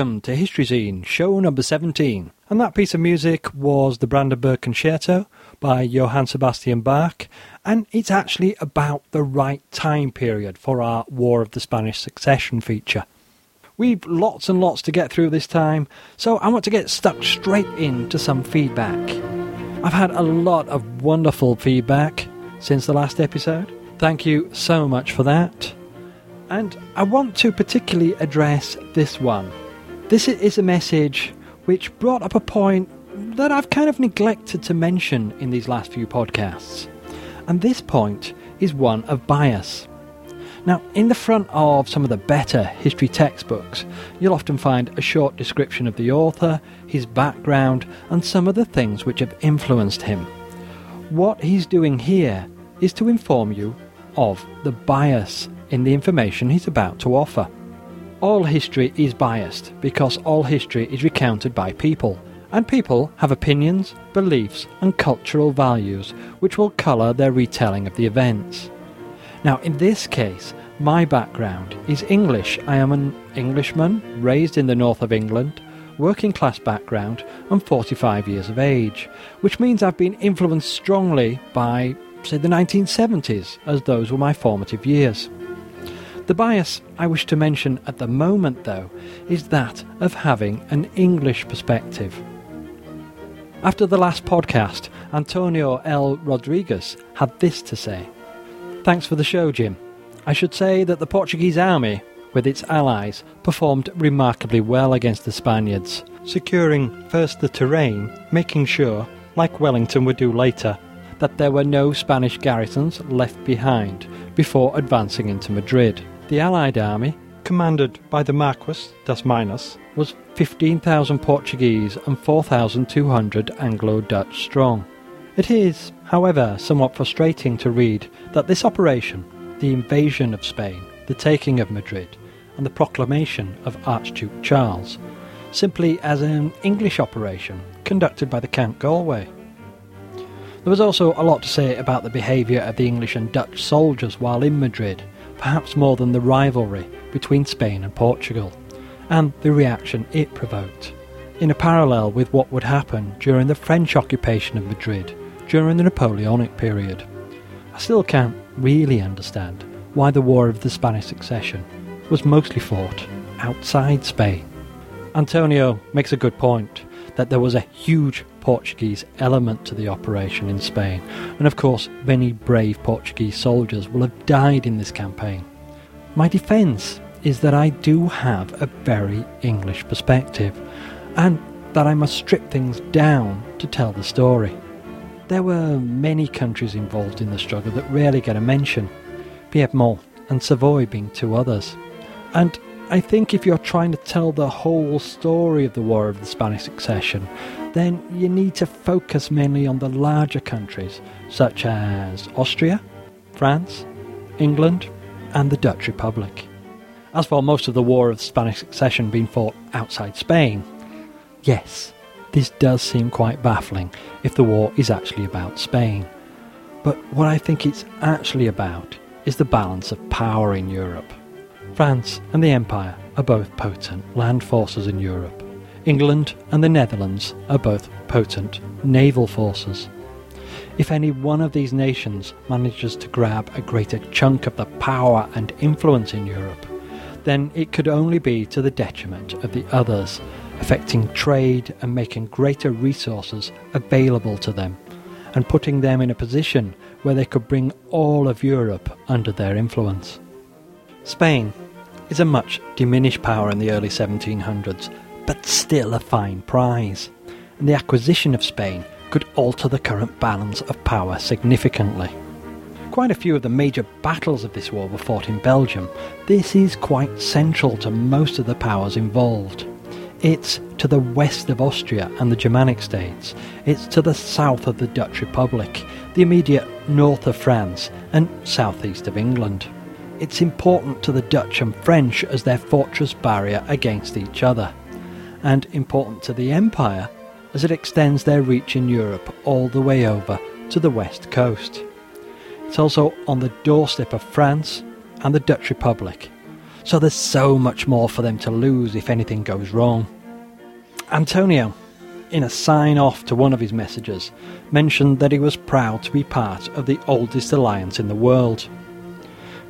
welcome to History Zine, show number 17. And that piece of music was the Brandenburg Concerto by Johann Sebastian Bach, and it's actually about the right time period for our War of the Spanish Succession feature. We've lots and lots to get through this time, so I want to get stuck straight into some feedback. I've had a lot of wonderful feedback since the last episode. Thank you so much for that. And I want to particularly address this one. This is a message which brought up a point that I've kind of neglected to mention in these last few podcasts. And this point is one of bias. Now, in the front of some of the better history textbooks, you'll often find a short description of the author, his background, and some of the things which have influenced him. What he's doing here is to inform you of the bias in the information he's about to offer. All history is biased because all history is recounted by people, and people have opinions, beliefs, and cultural values which will colour their retelling of the events. Now, in this case, my background is English. I am an Englishman, raised in the north of England, working class background, and 45 years of age, which means I've been influenced strongly by, say, the 1970s, as those were my formative years. The bias I wish to mention at the moment, though, is that of having an English perspective. After the last podcast, Antonio L. Rodriguez had this to say Thanks for the show, Jim. I should say that the Portuguese army, with its allies, performed remarkably well against the Spaniards, securing first the terrain, making sure, like Wellington would do later, that there were no Spanish garrisons left behind before advancing into Madrid. The Allied army, commanded by the Marquis das Minas, was 15,000 Portuguese and 4,200 Anglo-Dutch strong. It is, however, somewhat frustrating to read that this operation, the invasion of Spain, the taking of Madrid, and the proclamation of Archduke Charles, simply as an English operation conducted by the Count Galway. There was also a lot to say about the behaviour of the English and Dutch soldiers while in Madrid, perhaps more than the rivalry between Spain and Portugal, and the reaction it provoked, in a parallel with what would happen during the French occupation of Madrid during the Napoleonic period. I still can't really understand why the War of the Spanish Succession was mostly fought outside Spain. Antonio makes a good point that there was a huge Portuguese element to the operation in Spain, and of course, many brave Portuguese soldiers will have died in this campaign. My defence is that I do have a very English perspective, and that I must strip things down to tell the story. There were many countries involved in the struggle that rarely get a mention, Piedmont and Savoy being two others. And I think if you're trying to tell the whole story of the War of the Spanish Succession, then you need to focus mainly on the larger countries such as Austria, France, England, and the Dutch Republic. As for most of the War of Spanish Succession being fought outside Spain, yes, this does seem quite baffling if the war is actually about Spain. But what I think it's actually about is the balance of power in Europe. France and the Empire are both potent land forces in Europe. England and the Netherlands are both potent naval forces. If any one of these nations manages to grab a greater chunk of the power and influence in Europe, then it could only be to the detriment of the others, affecting trade and making greater resources available to them, and putting them in a position where they could bring all of Europe under their influence. Spain is a much diminished power in the early 1700s but still a fine prize, and the acquisition of Spain could alter the current balance of power significantly. Quite a few of the major battles of this war were fought in Belgium. This is quite central to most of the powers involved. It's to the west of Austria and the Germanic states. It's to the south of the Dutch Republic, the immediate north of France, and southeast of England. It's important to the Dutch and French as their fortress barrier against each other and important to the Empire as it extends their reach in Europe all the way over to the west coast. It's also on the doorstep of France and the Dutch Republic, so there's so much more for them to lose if anything goes wrong. Antonio, in a sign off to one of his messages, mentioned that he was proud to be part of the oldest alliance in the world.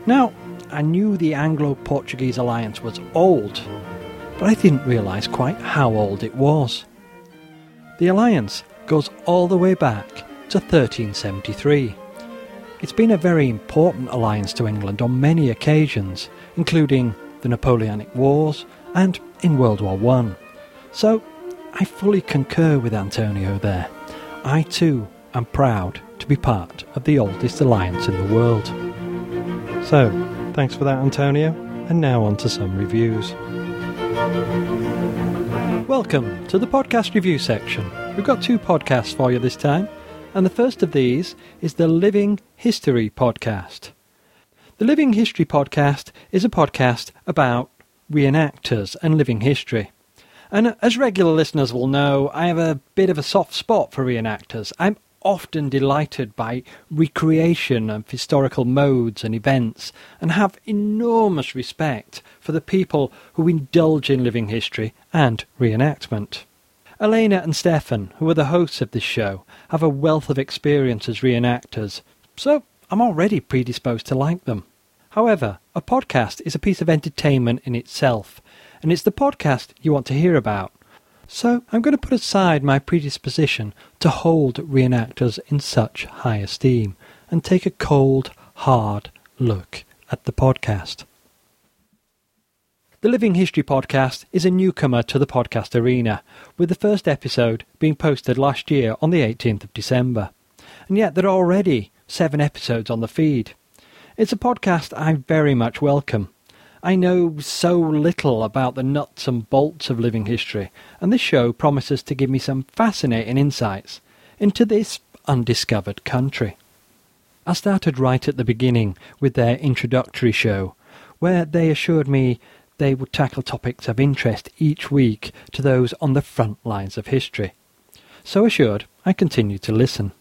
Now, I knew the Anglo Portuguese alliance was old, but I didn't realise quite how old it was. The alliance goes all the way back to 1373. It's been a very important alliance to England on many occasions, including the Napoleonic Wars and in World War One. So I fully concur with Antonio there. I too am proud to be part of the oldest alliance in the world. So, thanks for that, Antonio, and now on to some reviews. Welcome to the podcast review section. We've got two podcasts for you this time, and the first of these is the Living History Podcast. The Living History Podcast is a podcast about reenactors and living history. And as regular listeners will know, I have a bit of a soft spot for reenactors. I'm often delighted by recreation of historical modes and events, and have enormous respect for the people who indulge in living history and reenactment. Elena and Stefan, who are the hosts of this show, have a wealth of experience as reenactors, so I'm already predisposed to like them. However, a podcast is a piece of entertainment in itself, and it's the podcast you want to hear about. So I'm going to put aside my predisposition to hold reenactors in such high esteem and take a cold, hard look at the podcast. The Living History Podcast is a newcomer to the podcast arena, with the first episode being posted last year on the 18th of December. And yet there are already seven episodes on the feed. It's a podcast I very much welcome, I know so little about the nuts and bolts of living history, and this show promises to give me some fascinating insights into this undiscovered country. I started right at the beginning with their introductory show, where they assured me they would tackle topics of interest each week to those on the front lines of history. So assured, I continued to listen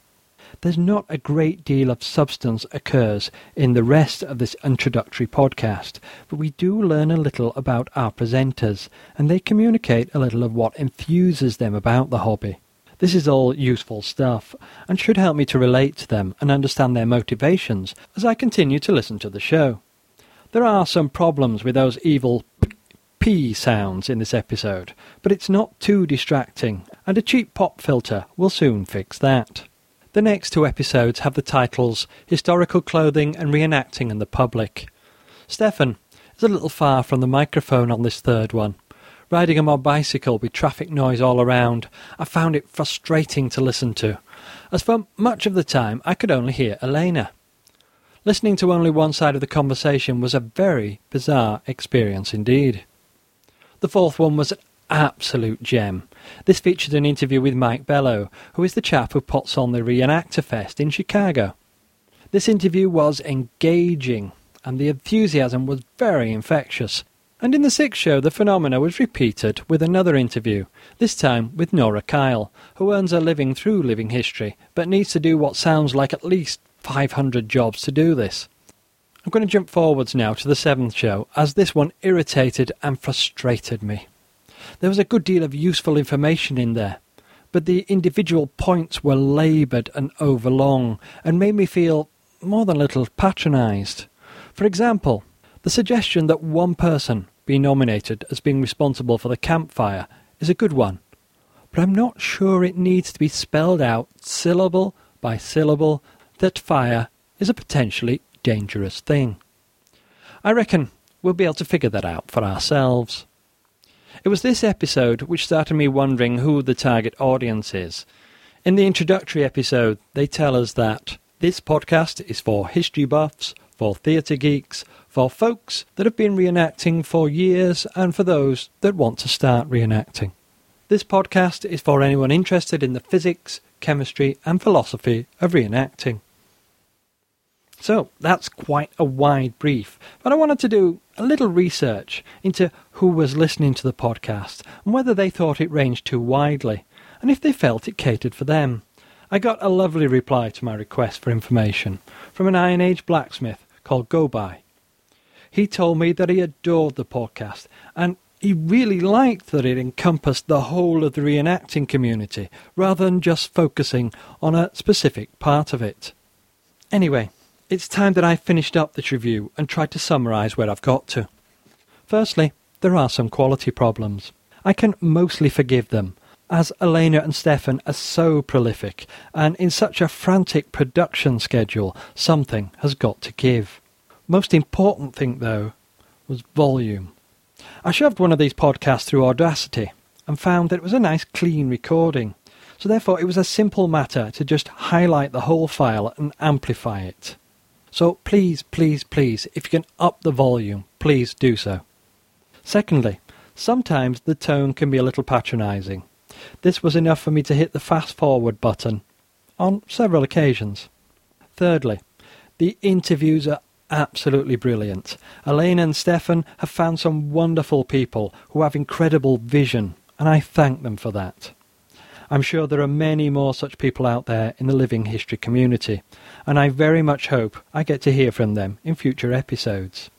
there's not a great deal of substance occurs in the rest of this introductory podcast, but we do learn a little about our presenters, and they communicate a little of what enthuses them about the hobby. This is all useful stuff, and should help me to relate to them and understand their motivations as I continue to listen to the show. There are some problems with those evil P sounds in this episode, but it's not too distracting, and a cheap pop filter will soon fix that. The next two episodes have the titles Historical Clothing and Reenacting in the Public. Stefan is a little far from the microphone on this third one. Riding a mob bicycle with traffic noise all around, I found it frustrating to listen to, as for much of the time I could only hear Elena. Listening to only one side of the conversation was a very bizarre experience indeed. The fourth one was an absolute gem. This featured an interview with Mike Bello, who is the chap who puts on the Reenactor Fest in Chicago. This interview was engaging, and the enthusiasm was very infectious. And in the sixth show, the phenomena was repeated with another interview, this time with Nora Kyle, who earns a living through living history, but needs to do what sounds like at least 500 jobs to do this. I'm going to jump forwards now to the seventh show, as this one irritated and frustrated me. There was a good deal of useful information in there, but the individual points were laboured and overlong, and made me feel more than a little patronised. For example, the suggestion that one person be nominated as being responsible for the campfire is a good one, but I'm not sure it needs to be spelled out syllable by syllable that fire is a potentially dangerous thing. I reckon we'll be able to figure that out for ourselves. It was this episode which started me wondering who the target audience is. In the introductory episode, they tell us that this podcast is for history buffs, for theatre geeks, for folks that have been reenacting for years, and for those that want to start reenacting. This podcast is for anyone interested in the physics, chemistry, and philosophy of reenacting. So that's quite a wide brief, but I wanted to do a little research into who was listening to the podcast and whether they thought it ranged too widely, and if they felt it catered for them. I got a lovely reply to my request for information from an Iron Age blacksmith called Go By. he told me that he adored the podcast and he really liked that it encompassed the whole of the reenacting community rather than just focusing on a specific part of it. Anyway, it's time that I finished up this review and tried to summarise where I've got to. Firstly, there are some quality problems. I can mostly forgive them, as Elena and Stefan are so prolific, and in such a frantic production schedule, something has got to give. Most important thing, though, was volume. I shoved one of these podcasts through Audacity and found that it was a nice clean recording. So therefore it was a simple matter to just highlight the whole file and amplify it. So please, please, please, if you can up the volume, please do so. Secondly, sometimes the tone can be a little patronising. This was enough for me to hit the fast forward button on several occasions. Thirdly, the interviews are absolutely brilliant. Elaine and Stefan have found some wonderful people who have incredible vision, and I thank them for that. I'm sure there are many more such people out there in the living history community, and I very much hope I get to hear from them in future episodes.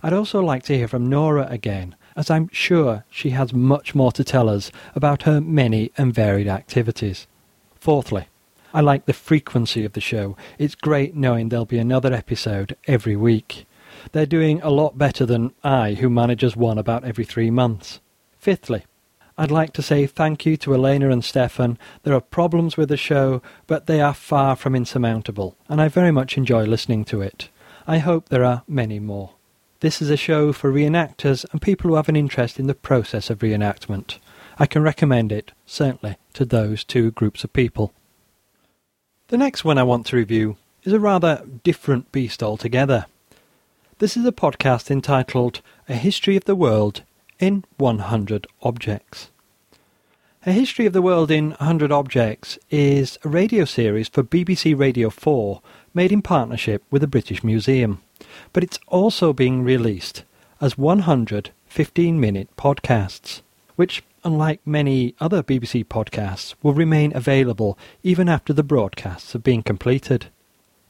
I'd also like to hear from Nora again, as I'm sure she has much more to tell us about her many and varied activities. Fourthly, I like the frequency of the show. It's great knowing there'll be another episode every week. They're doing a lot better than I, who manages one about every three months. Fifthly, I'd like to say thank you to Elena and Stefan. There are problems with the show, but they are far from insurmountable, and I very much enjoy listening to it. I hope there are many more. This is a show for reenactors and people who have an interest in the process of reenactment. I can recommend it, certainly, to those two groups of people. The next one I want to review is a rather different beast altogether. This is a podcast entitled A History of the World in 100 Objects. A History of the World in 100 Objects is a radio series for BBC Radio 4 made in partnership with the British Museum, but it's also being released as 100 15 minute podcasts, which unlike many other BBC podcasts, will remain available even after the broadcasts have been completed.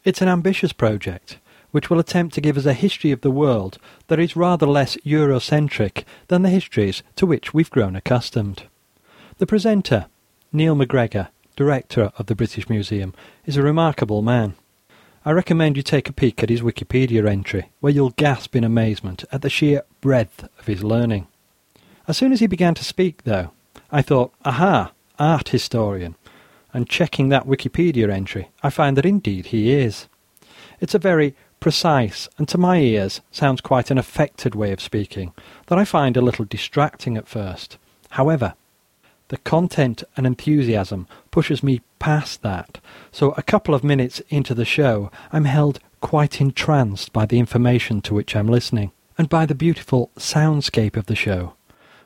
It's an ambitious project, which will attempt to give us a history of the world that is rather less Eurocentric than the histories to which we've grown accustomed. The presenter, Neil MacGregor, director of the British Museum, is a remarkable man. I recommend you take a peek at his Wikipedia entry, where you'll gasp in amazement at the sheer breadth of his learning. As soon as he began to speak, though, I thought, aha, art historian. And checking that Wikipedia entry, I find that indeed he is. It's a very precise, and to my ears sounds quite an affected way of speaking, that I find a little distracting at first. However, the content and enthusiasm pushes me past that, so a couple of minutes into the show I'm held quite entranced by the information to which I'm listening, and by the beautiful soundscape of the show.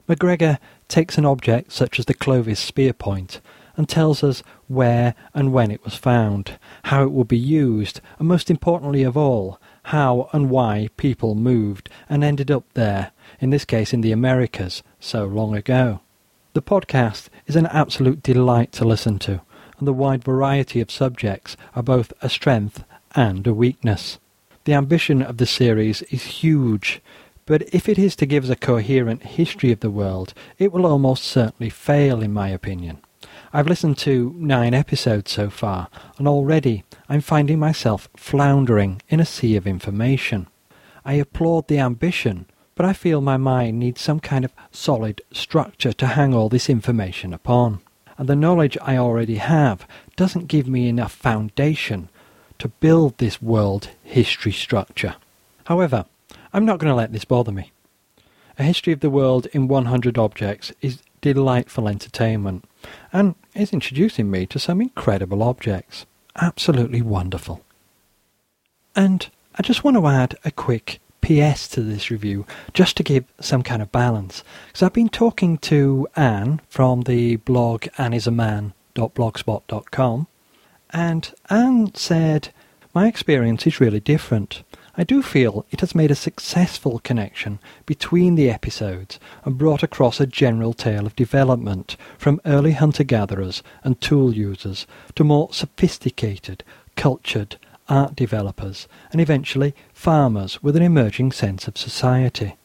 MacGregor takes an object such as the Clovis spear point and tells us where and when it was found, how it will be used, and most importantly of all, how and why people moved and ended up there, in this case in the Americas, so long ago. The podcast is an absolute delight to listen to, and the wide variety of subjects are both a strength and a weakness. The ambition of the series is huge, but if it is to give us a coherent history of the world, it will almost certainly fail, in my opinion. I've listened to nine episodes so far, and already I'm finding myself floundering in a sea of information. I applaud the ambition, but I feel my mind needs some kind of solid structure to hang all this information upon. And the knowledge I already have doesn't give me enough foundation to build this world history structure. However, I'm not going to let this bother me. A History of the World in 100 Objects is delightful entertainment and is introducing me to some incredible objects. Absolutely wonderful. And I just want to add a quick PS to this review, just to give some kind of balance. Because I've been talking to Anne from the blog annisaman.blogspot.com, and Anne said, My experience is really different. I do feel it has made a successful connection between the episodes and brought across a general tale of development from early hunter-gatherers and tool users to more sophisticated, cultured art developers, and eventually farmers with an emerging sense of society.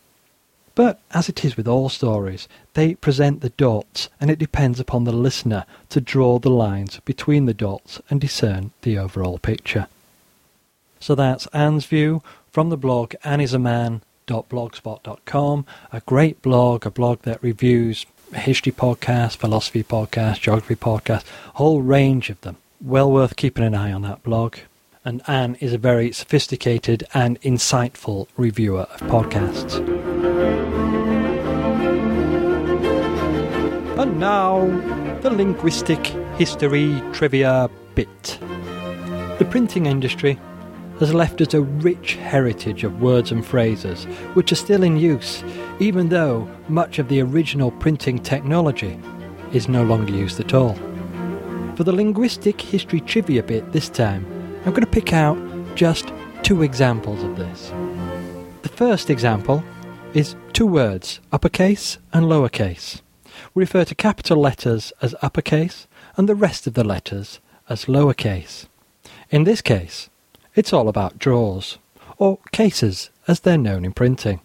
But as it is with all stories, they present the dots, and it depends upon the listener to draw the lines between the dots and discern the overall picture. So that's Anne's view from the blog annisaman.blogspot.com, a great blog, a blog that reviews history podcasts, philosophy podcasts, geography podcasts, whole range of them. Well worth keeping an eye on that blog. And Anne is a very sophisticated and insightful reviewer of podcasts. And now, the linguistic history trivia bit. The printing industry has left us a rich heritage of words and phrases which are still in use, even though much of the original printing technology is no longer used at all. For the linguistic history trivia bit this time, I'm going to pick out just two examples of this. The first example is two words, uppercase and lowercase we refer to capital letters as uppercase and the rest of the letters as lowercase. In this case, it's all about drawers, or cases as they're known in printing.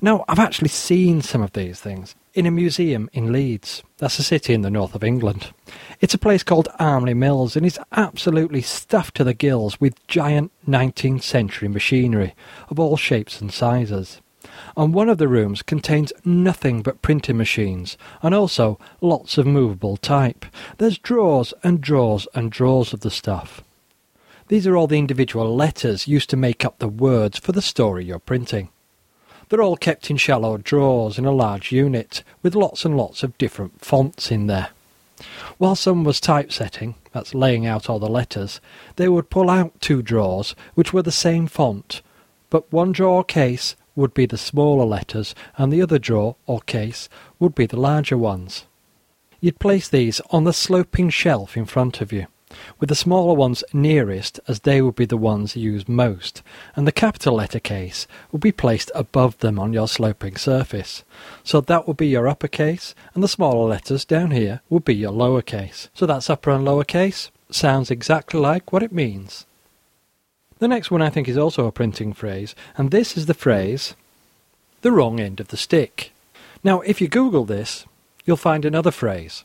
Now, I've actually seen some of these things in a museum in Leeds. That's a city in the north of England. It's a place called Armley Mills and it's absolutely stuffed to the gills with giant 19th century machinery of all shapes and sizes and one of the rooms contains nothing but printing machines, and also lots of movable type. There's drawers and drawers and drawers of the stuff. These are all the individual letters used to make up the words for the story you're printing. They're all kept in shallow drawers in a large unit, with lots and lots of different fonts in there. While some was typesetting, that's laying out all the letters, they would pull out two drawers which were the same font, but one drawer case would be the smaller letters, and the other drawer, or case, would be the larger ones. You'd place these on the sloping shelf in front of you, with the smaller ones nearest, as they would be the ones used most, and the capital letter case would be placed above them on your sloping surface. So that would be your upper case, and the smaller letters down here would be your lower case. So that's upper and lower case. Sounds exactly like what it means. The next one I think is also a printing phrase, and this is the phrase, the wrong end of the stick. Now, if you Google this, you'll find another phrase,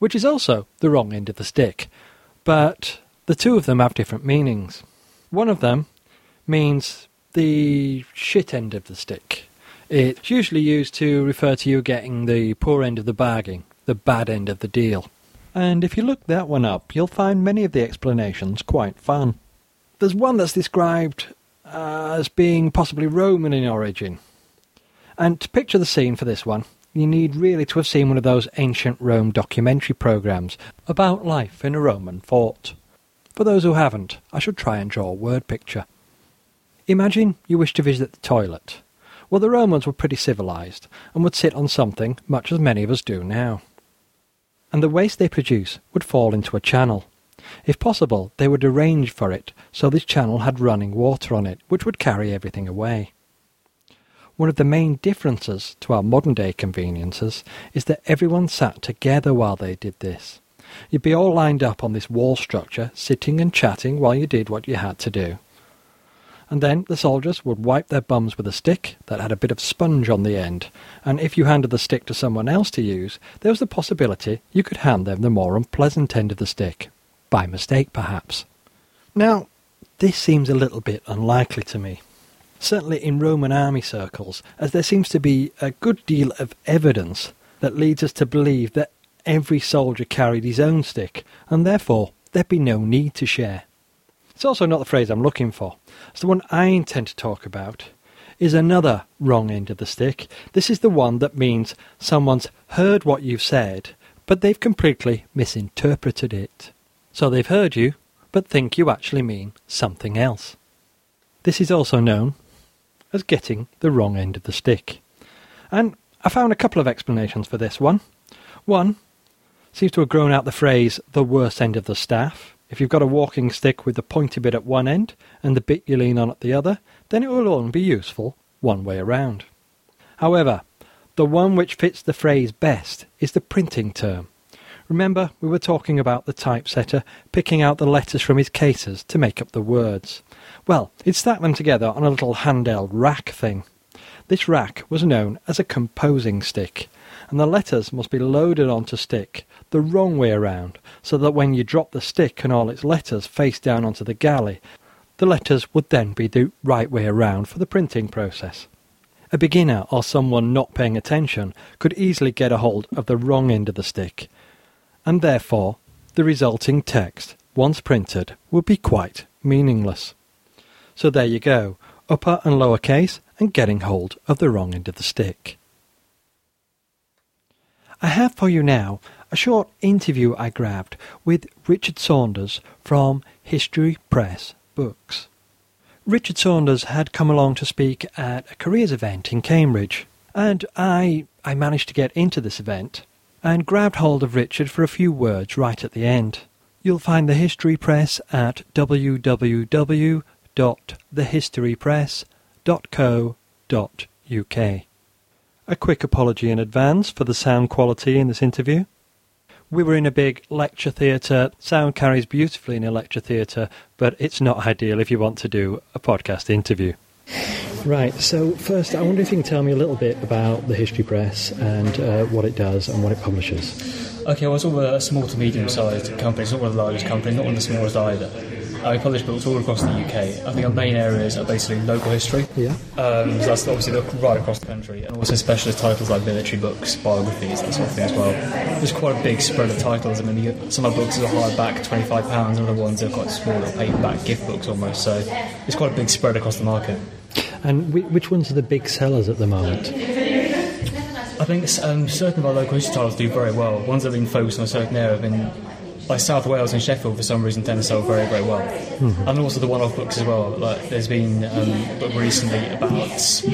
which is also the wrong end of the stick, but the two of them have different meanings. One of them means the shit end of the stick. It's usually used to refer to you getting the poor end of the bargain, the bad end of the deal. And if you look that one up, you'll find many of the explanations quite fun. There's one that's described as being possibly Roman in origin. And to picture the scene for this one, you need really to have seen one of those ancient Rome documentary programs about life in a Roman fort. For those who haven't, I should try and draw a word picture. Imagine you wish to visit the toilet. Well, the Romans were pretty civilized and would sit on something much as many of us do now. And the waste they produce would fall into a channel. If possible, they would arrange for it so this channel had running water on it, which would carry everything away. One of the main differences to our modern day conveniences is that everyone sat together while they did this. You'd be all lined up on this wall structure, sitting and chatting while you did what you had to do. And then the soldiers would wipe their bums with a stick that had a bit of sponge on the end, and if you handed the stick to someone else to use, there was the possibility you could hand them the more unpleasant end of the stick by mistake perhaps. Now, this seems a little bit unlikely to me. Certainly in Roman army circles, as there seems to be a good deal of evidence that leads us to believe that every soldier carried his own stick, and therefore there'd be no need to share. It's also not the phrase I'm looking for. It's the one I intend to talk about is another wrong end of the stick. This is the one that means someone's heard what you've said, but they've completely misinterpreted it. So they've heard you, but think you actually mean something else. This is also known as getting the wrong end of the stick. And I found a couple of explanations for this one. One seems to have grown out the phrase the worst end of the staff. If you've got a walking stick with the pointy bit at one end and the bit you lean on at the other, then it will only be useful one way around. However, the one which fits the phrase best is the printing term, Remember, we were talking about the typesetter picking out the letters from his cases to make up the words. Well, he'd stacked them together on a little handheld rack thing. This rack was known as a composing stick, and the letters must be loaded onto stick the wrong way around, so that when you drop the stick and all its letters face down onto the galley, the letters would then be the right way around for the printing process. A beginner or someone not paying attention could easily get a hold of the wrong end of the stick, and therefore the resulting text, once printed, would be quite meaningless. So there you go, upper and lower case and getting hold of the wrong end of the stick. I have for you now a short interview I grabbed with Richard Saunders from History Press Books. Richard Saunders had come along to speak at a careers event in Cambridge, and I I managed to get into this event and grabbed hold of Richard for a few words right at the end. You'll find the History Press at www.thehistorypress.co.uk. A quick apology in advance for the sound quality in this interview. We were in a big lecture theatre. Sound carries beautifully in a lecture theatre, but it's not ideal if you want to do a podcast interview. Right, so first, I wonder if you can tell me a little bit about the History Press and uh, what it does and what it publishes. Okay, well, it's all a small to medium sized company, it's not one of the largest companies, not one of the smallest either. I publish books all across the UK. I think our main areas are basically local history. Yeah. Um, so that's obviously right across the country, and also specialist titles like military books, biographies, that sort of thing as well. There's quite a big spread of titles. I mean, some of our books are hardback, £25, and other ones are quite small, paperback gift books almost. So it's quite a big spread across the market. And which ones are the big sellers at the moment? I think um, certain of our local history titles do very well. Ones that have been focused on a certain area have been like South Wales and Sheffield for some reason tend to sell very very well, mm-hmm. and also the one-off books as well. Like there's been um, a book recently about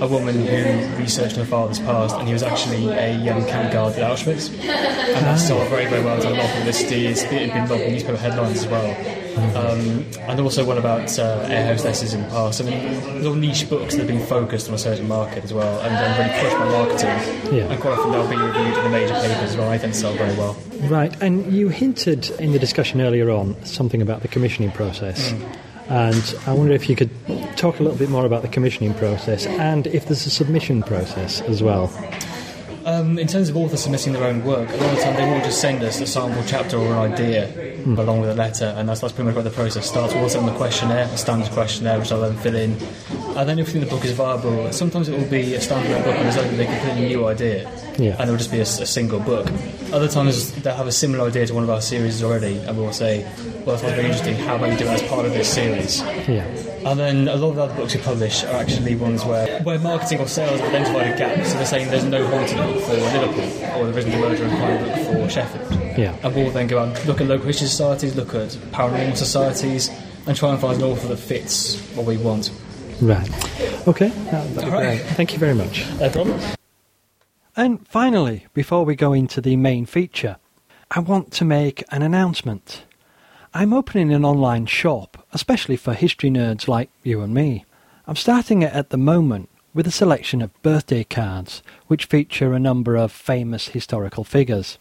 a woman who researched her father's past, and he was actually a um, camp guard at Auschwitz, and that's sold very very well. A lot of publicity. It's been lot of newspaper headlines as well. Um, and also one about uh, air hostesses in the past. I mean, little niche books that have been focused on a certain market as well and, and really pushed by marketing. Yeah. And quite often they'll be reviewed in the major papers as well. I think sell very well. Right, and you hinted in the discussion earlier on something about the commissioning process. Mm. And I wonder if you could talk a little bit more about the commissioning process and if there's a submission process as well. Um, in terms of authors submitting their own work, a lot of the time they will just send us a sample chapter or an idea mm. along with a letter, and that's, that's pretty much where the process starts. We'll send them a questionnaire, a standard questionnaire, which I'll then fill in. And then if we think the book is viable, sometimes it will be a standard book on its own, they completely new idea, yeah. and it will just be a, a, single book. Other times they'll have a similar idea to one of our series already, and we'll say, well, that's very interesting, how about you do it as part of this series? Yeah. And then a lot of the other books we publish are actually ones where, where marketing or sales have identified a gap. So they're saying there's no haunted book for Liverpool, or there isn't a murder and crime book for Sheffield. Yeah. And we'll then go out, look at local history societies, look at paranormal societies, and try and find an author that fits what we want. Right. Okay. That, right. Thank you very much. No problem. And finally, before we go into the main feature, I want to make an announcement. I'm opening an online shop, especially for history nerds like you and me. I'm starting it at the moment with a selection of birthday cards, which feature a number of famous historical figures.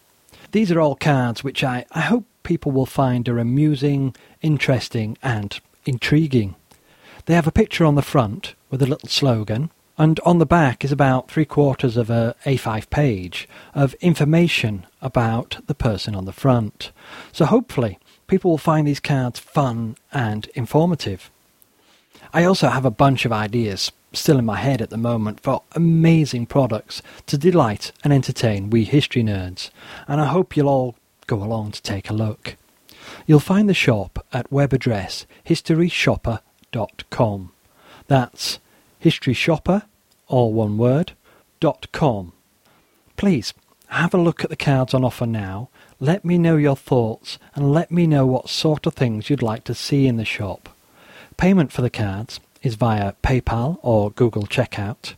These are all cards which I, I hope people will find are amusing, interesting, and intriguing. They have a picture on the front with a little slogan, and on the back is about three quarters of a A5 page of information about the person on the front. So hopefully people will find these cards fun and informative. I also have a bunch of ideas still in my head at the moment for amazing products to delight and entertain we history nerds, and I hope you'll all go along to take a look. You'll find the shop at web address historyshopper.com. That's historyshopper, all one word, dot com. Please have a look at the cards on offer now let me know your thoughts and let me know what sort of things you'd like to see in the shop. Payment for the cards is via PayPal or Google Checkout.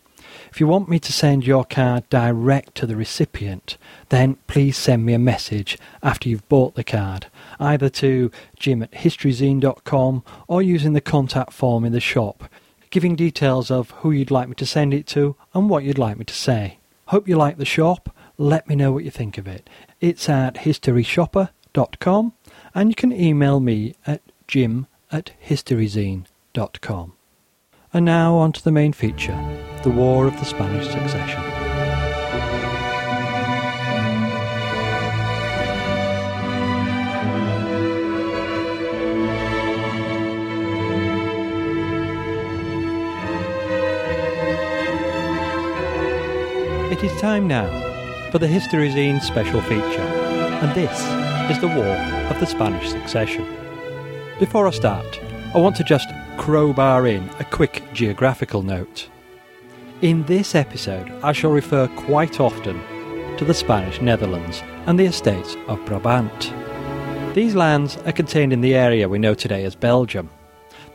If you want me to send your card direct to the recipient, then please send me a message after you've bought the card, either to jim at historyzine.com or using the contact form in the shop, giving details of who you'd like me to send it to and what you'd like me to say. Hope you like the shop. Let me know what you think of it. It's at historyshopper.com and you can email me at jim at historyzine.com. And now on to the main feature, the War of the Spanish Succession. It is time now for the History Zine special feature, and this is the War of the Spanish Succession. Before I start, I want to just crowbar in a quick geographical note. In this episode, I shall refer quite often to the Spanish Netherlands and the estates of Brabant. These lands are contained in the area we know today as Belgium.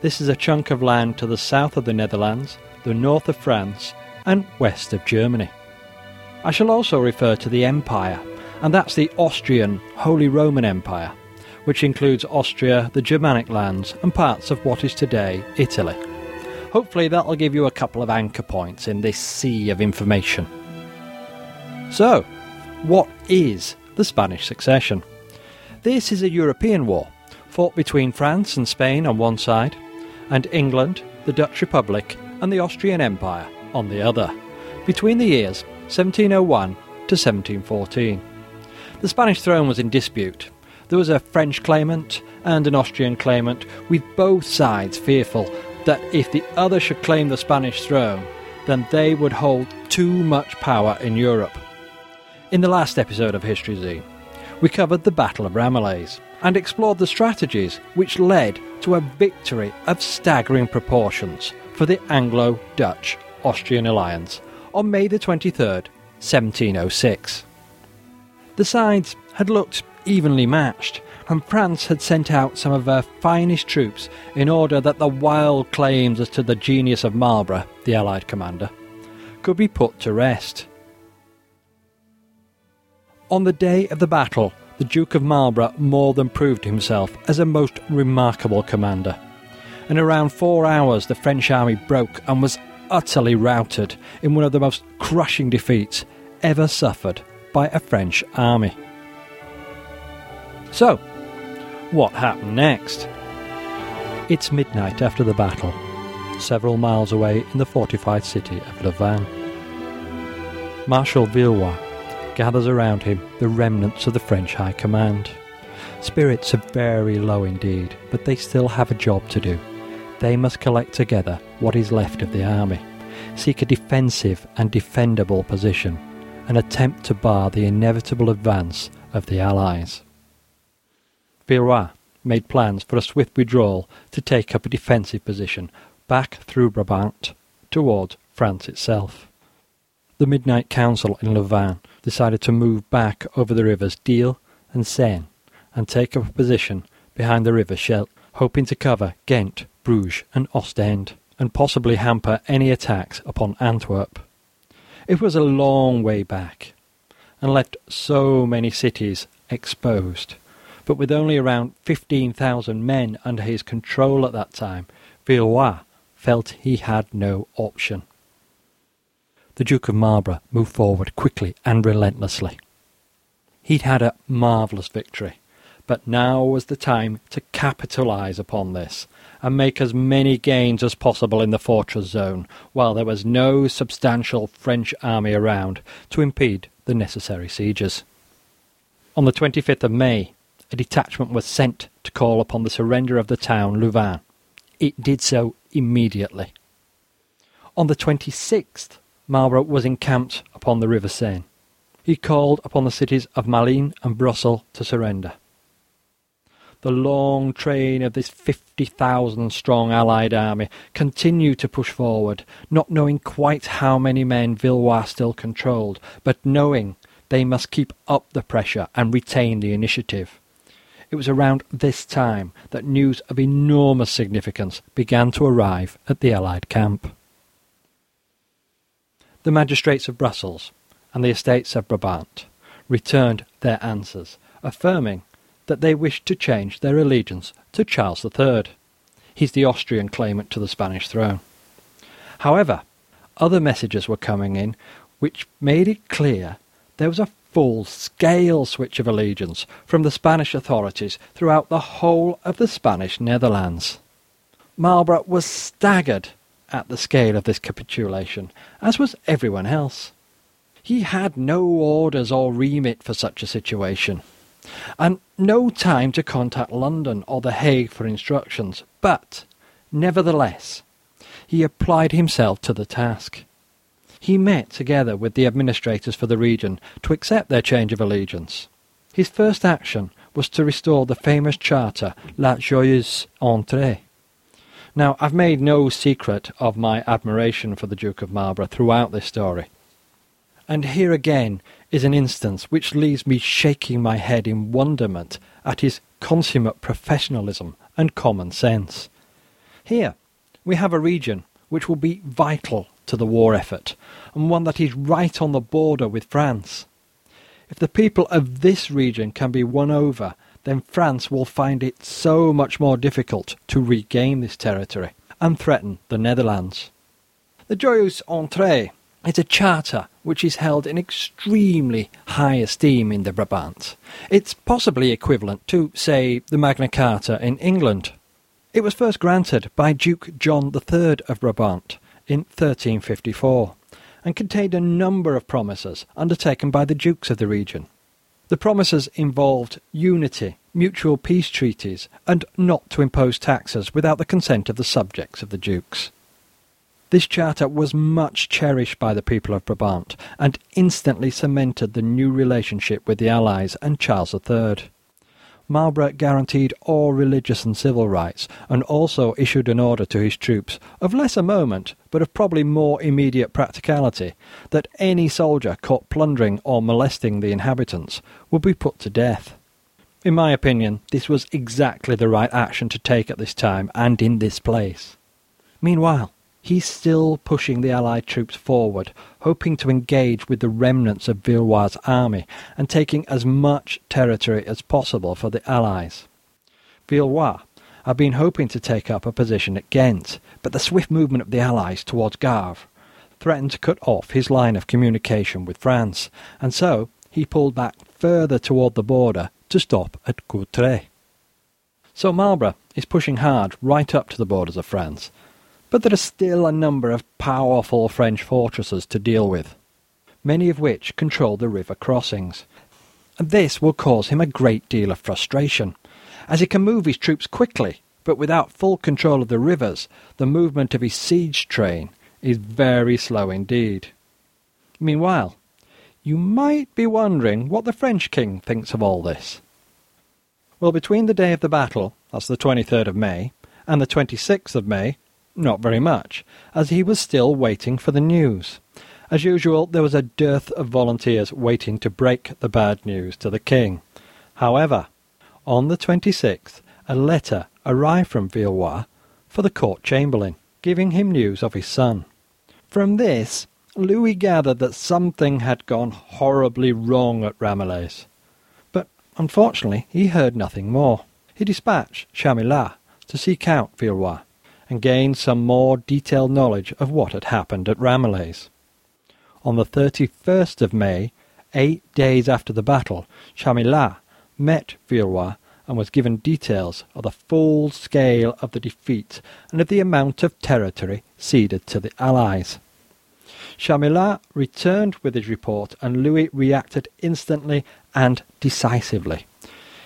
This is a chunk of land to the south of the Netherlands, the north of France, and west of Germany. I shall also refer to the Empire, and that's the Austrian Holy Roman Empire, which includes Austria, the Germanic lands, and parts of what is today Italy. Hopefully, that'll give you a couple of anchor points in this sea of information. So, what is the Spanish succession? This is a European war, fought between France and Spain on one side, and England, the Dutch Republic, and the Austrian Empire on the other, between the years 1701 to 1714. The Spanish throne was in dispute. There was a French claimant and an Austrian claimant, with both sides fearful that if the other should claim the Spanish throne, then they would hold too much power in Europe. In the last episode of History Zine, we covered the Battle of Ramillies and explored the strategies which led to a victory of staggering proportions for the Anglo Dutch Austrian alliance on May the 23rd, 1706. The sides had looked evenly matched, and France had sent out some of her finest troops in order that the wild claims as to the genius of Marlborough, the Allied commander, could be put to rest. On the day of the battle, the Duke of Marlborough more than proved himself as a most remarkable commander. In around four hours, the French army broke and was utterly routed in one of the most crushing defeats ever suffered by a French army. So, what happened next? It's midnight after the battle, several miles away in the fortified city of Louvain. Marshal Villeroy gathers around him the remnants of the French High Command. Spirits are very low indeed, but they still have a job to do. They must collect together what is left of the army, seek a defensive and defendable position, and attempt to bar the inevitable advance of the Allies. Villeroy made plans for a swift withdrawal to take up a defensive position back through Brabant toward France itself. The Midnight Council in Louvain decided to move back over the rivers Dyle and Senne and take up a position behind the river Scheldt, hoping to cover Ghent, Bruges, and Ostend, and possibly hamper any attacks upon Antwerp. It was a long way back, and left so many cities exposed. But with only around 15,000 men under his control at that time, Villeroy felt he had no option. The Duke of Marlborough moved forward quickly and relentlessly. He'd had a marvellous victory, but now was the time to capitalise upon this and make as many gains as possible in the fortress zone, while there was no substantial French army around to impede the necessary sieges. On the 25th of May, a detachment was sent to call upon the surrender of the town Louvain. It did so immediately. On the 26th, Marlborough was encamped upon the River Senne. He called upon the cities of Malines and Brussels to surrender the long train of this 50,000 strong Allied army continued to push forward, not knowing quite how many men Villeroy still controlled, but knowing they must keep up the pressure and retain the initiative. It was around this time that news of enormous significance began to arrive at the Allied camp. The magistrates of Brussels and the estates of Brabant returned their answers, affirming that they wished to change their allegiance to Charles III. He's the Austrian claimant to the Spanish throne. However, other messages were coming in which made it clear there was a full-scale switch of allegiance from the Spanish authorities throughout the whole of the Spanish Netherlands. Marlborough was staggered at the scale of this capitulation, as was everyone else. He had no orders or remit for such a situation, and no time to contact London or The Hague for instructions, but, nevertheless, he applied himself to the task. He met together with the administrators for the region to accept their change of allegiance. His first action was to restore the famous charter La Joyeuse Entrée. Now, I've made no secret of my admiration for the Duke of Marlborough throughout this story. And here again is an instance which leaves me shaking my head in wonderment at his consummate professionalism and common sense. Here we have a region which will be vital to the war effort, and one that is right on the border with France. If the people of this region can be won over, then France will find it so much more difficult to regain this territory and threaten the Netherlands. The Joyeuse Entrée is a charter which is held in extremely high esteem in the Brabant. It's possibly equivalent to, say, the Magna Carta in England. It was first granted by Duke John III of Brabant in 1354 and contained a number of promises undertaken by the dukes of the region. The promises involved unity, mutual peace treaties, and not to impose taxes without the consent of the subjects of the dukes. This charter was much cherished by the people of Brabant and instantly cemented the new relationship with the Allies and Charles III. Marlborough guaranteed all religious and civil rights, and also issued an order to his troops, of lesser moment, but of probably more immediate practicality, that any soldier caught plundering or molesting the inhabitants would be put to death. In my opinion, this was exactly the right action to take at this time and in this place. Meanwhile, He's still pushing the Allied troops forward, hoping to engage with the remnants of Villeroy's army and taking as much territory as possible for the Allies. Villeroy had been hoping to take up a position at Ghent, but the swift movement of the Allies towards Gavre threatened to cut off his line of communication with France, and so he pulled back further toward the border to stop at Courtrai. So Marlborough is pushing hard right up to the borders of France, but there are still a number of powerful French fortresses to deal with, many of which control the river crossings. And this will cause him a great deal of frustration, as he can move his troops quickly, but without full control of the rivers, the movement of his siege train is very slow indeed. Meanwhile, you might be wondering what the French king thinks of all this. Well, between the day of the battle, that's the 23rd of May, and the 26th of May, not very much, as he was still waiting for the news. As usual, there was a dearth of volunteers waiting to break the bad news to the king. However, on the 26th, a letter arrived from Villeroy for the court chamberlain, giving him news of his son. From this, Louis gathered that something had gone horribly wrong at Ramillies. But unfortunately, he heard nothing more. He dispatched Chamillart to seek out Villeroy and gained some more detailed knowledge of what had happened at Ramillies. On the 31st of May, eight days after the battle, Chamillart met Villeroy and was given details of the full scale of the defeat and of the amount of territory ceded to the Allies. Chamillart returned with his report and Louis reacted instantly and decisively.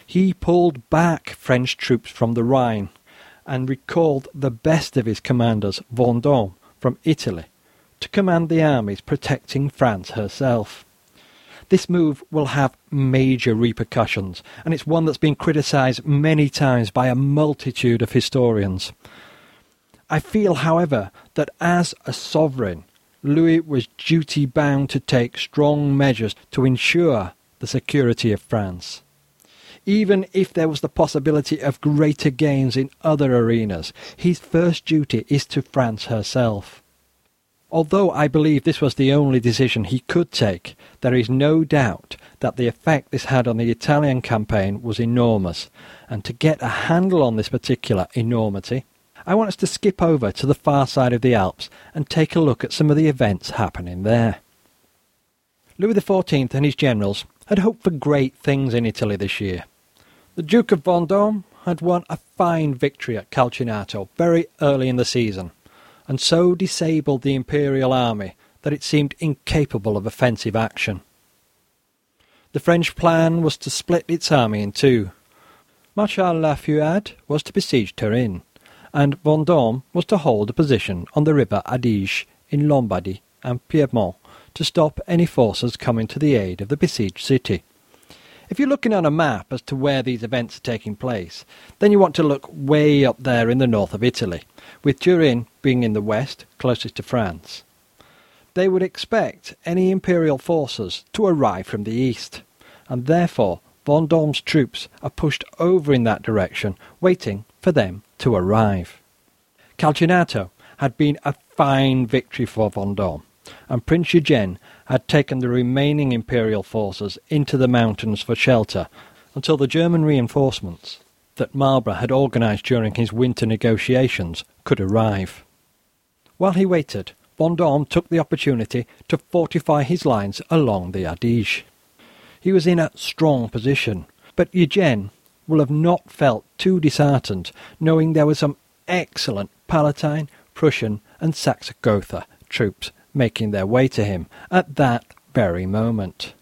He pulled back French troops from the Rhine and recalled the best of his commanders, Vendôme, from Italy, to command the armies protecting France herself. This move will have major repercussions, and it's one that's been criticised many times by a multitude of historians. I feel, however, that as a sovereign, Louis was duty bound to take strong measures to ensure the security of France even if there was the possibility of greater gains in other arenas, his first duty is to France herself. Although I believe this was the only decision he could take, there is no doubt that the effect this had on the Italian campaign was enormous, and to get a handle on this particular enormity, I want us to skip over to the far side of the Alps and take a look at some of the events happening there. Louis XIV and his generals had hoped for great things in Italy this year. The Duke of Vendôme had won a fine victory at Calcinato very early in the season, and so disabled the imperial army that it seemed incapable of offensive action. The French plan was to split its army in two. Marshal La Feuillade was to besiege Turin, and Vendôme was to hold a position on the river Adige in Lombardy and Piedmont to stop any forces coming to the aid of the besieged city. If you're looking on a map as to where these events are taking place, then you want to look way up there in the north of Italy, with Turin being in the west, closest to France. They would expect any imperial forces to arrive from the east, and therefore Vendôme's troops are pushed over in that direction, waiting for them to arrive. Calcinato had been a fine victory for Vendôme, and Prince Eugene had taken the remaining imperial forces into the mountains for shelter until the German reinforcements that Marlborough had organised during his winter negotiations could arrive. While he waited, Vendôme took the opportunity to fortify his lines along the Adige. He was in a strong position, but Eugene will have not felt too disheartened knowing there were some excellent Palatine, Prussian, and Saxe-Gotha troops making their way to him at that very moment.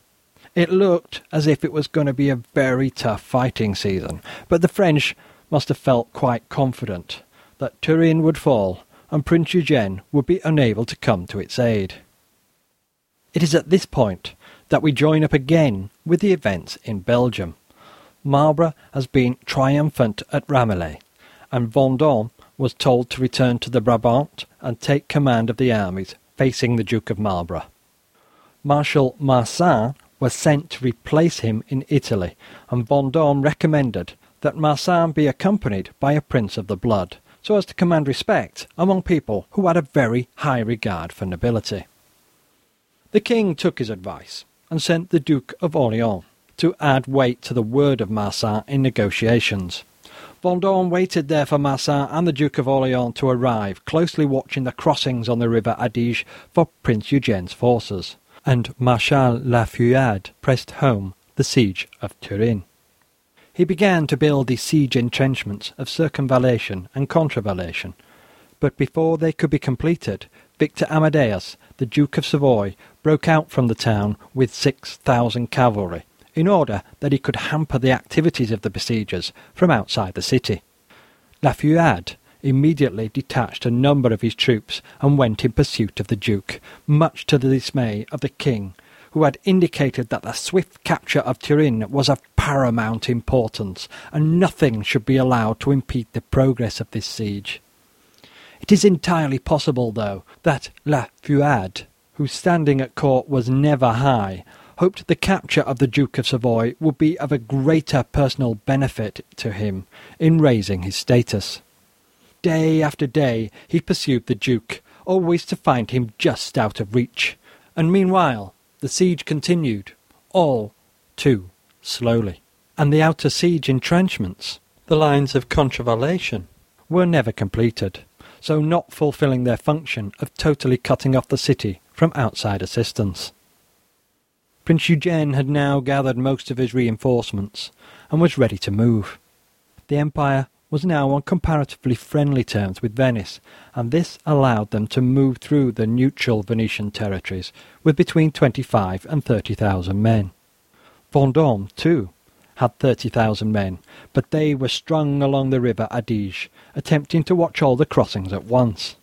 It looked as if it was going to be a very tough fighting season, but the French must have felt quite confident that Turin would fall and Prince Eugene would be unable to come to its aid. It is at this point that we join up again with the events in Belgium. Marlborough has been triumphant at Ramillies, and Vendôme was told to return to the Brabant and take command of the armies facing the Duke of Marlborough. Marshal Marsin was sent to replace him in Italy, and Vendôme recommended that Marsin be accompanied by a prince of the blood, so as to command respect among people who had a very high regard for nobility. The king took his advice and sent the Duke of Orleans to add weight to the word of Marsin in negotiations. Vendôme waited there for Marsin and the Duke of Orleans to arrive, closely watching the crossings on the river Adige for Prince Eugene's forces, and Marshal La Feuillade pressed home the siege of Turin. He began to build the siege entrenchments of circumvallation and contravallation, but before they could be completed, Victor Amadeus, the Duke of Savoy, broke out from the town with six thousand cavalry in order that he could hamper the activities of the besiegers from outside the city. La Feuillade immediately detached a number of his troops and went in pursuit of the Duke, much to the dismay of the King, who had indicated that the swift capture of Turin was of paramount importance, and nothing should be allowed to impede the progress of this siege. It is entirely possible, though, that La whose standing at court was never high, hoped the capture of the Duke of Savoy would be of a greater personal benefit to him in raising his status. Day after day he pursued the Duke, always to find him just out of reach, and meanwhile the siege continued, all too slowly. And the outer siege entrenchments, the lines of contravallation, were never completed, so not fulfilling their function of totally cutting off the city from outside assistance. Prince Eugene had now gathered most of his reinforcements and was ready to move. The Empire was now on comparatively friendly terms with Venice, and this allowed them to move through the neutral Venetian territories with between twenty-five and thirty thousand men. Vendôme, too, had thirty thousand men, but they were strung along the river Adige, attempting to watch all the crossings at once.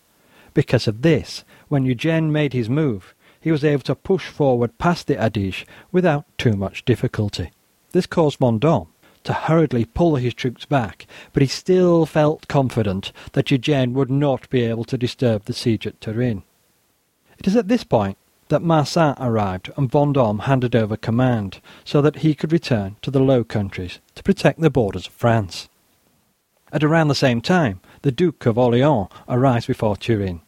Because of this, when Eugene made his move, he was able to push forward past the Adige without too much difficulty. This caused Vendôme to hurriedly pull his troops back, but he still felt confident that Eugene would not be able to disturb the siege at Turin. It is at this point that Marsin arrived and Vendôme handed over command, so that he could return to the Low Countries to protect the borders of France. At around the same time, the Duke of Orleans arrives before Turin,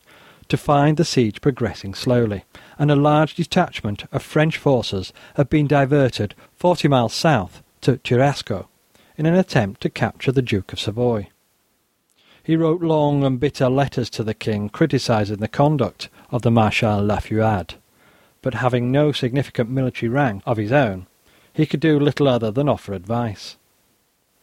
to find the siege progressing slowly, and a large detachment of French forces had been diverted forty miles south to Cherasco in an attempt to capture the Duke of Savoy. He wrote long and bitter letters to the king criticising the conduct of the Marshal La Feuillade, but having no significant military rank of his own, he could do little other than offer advice.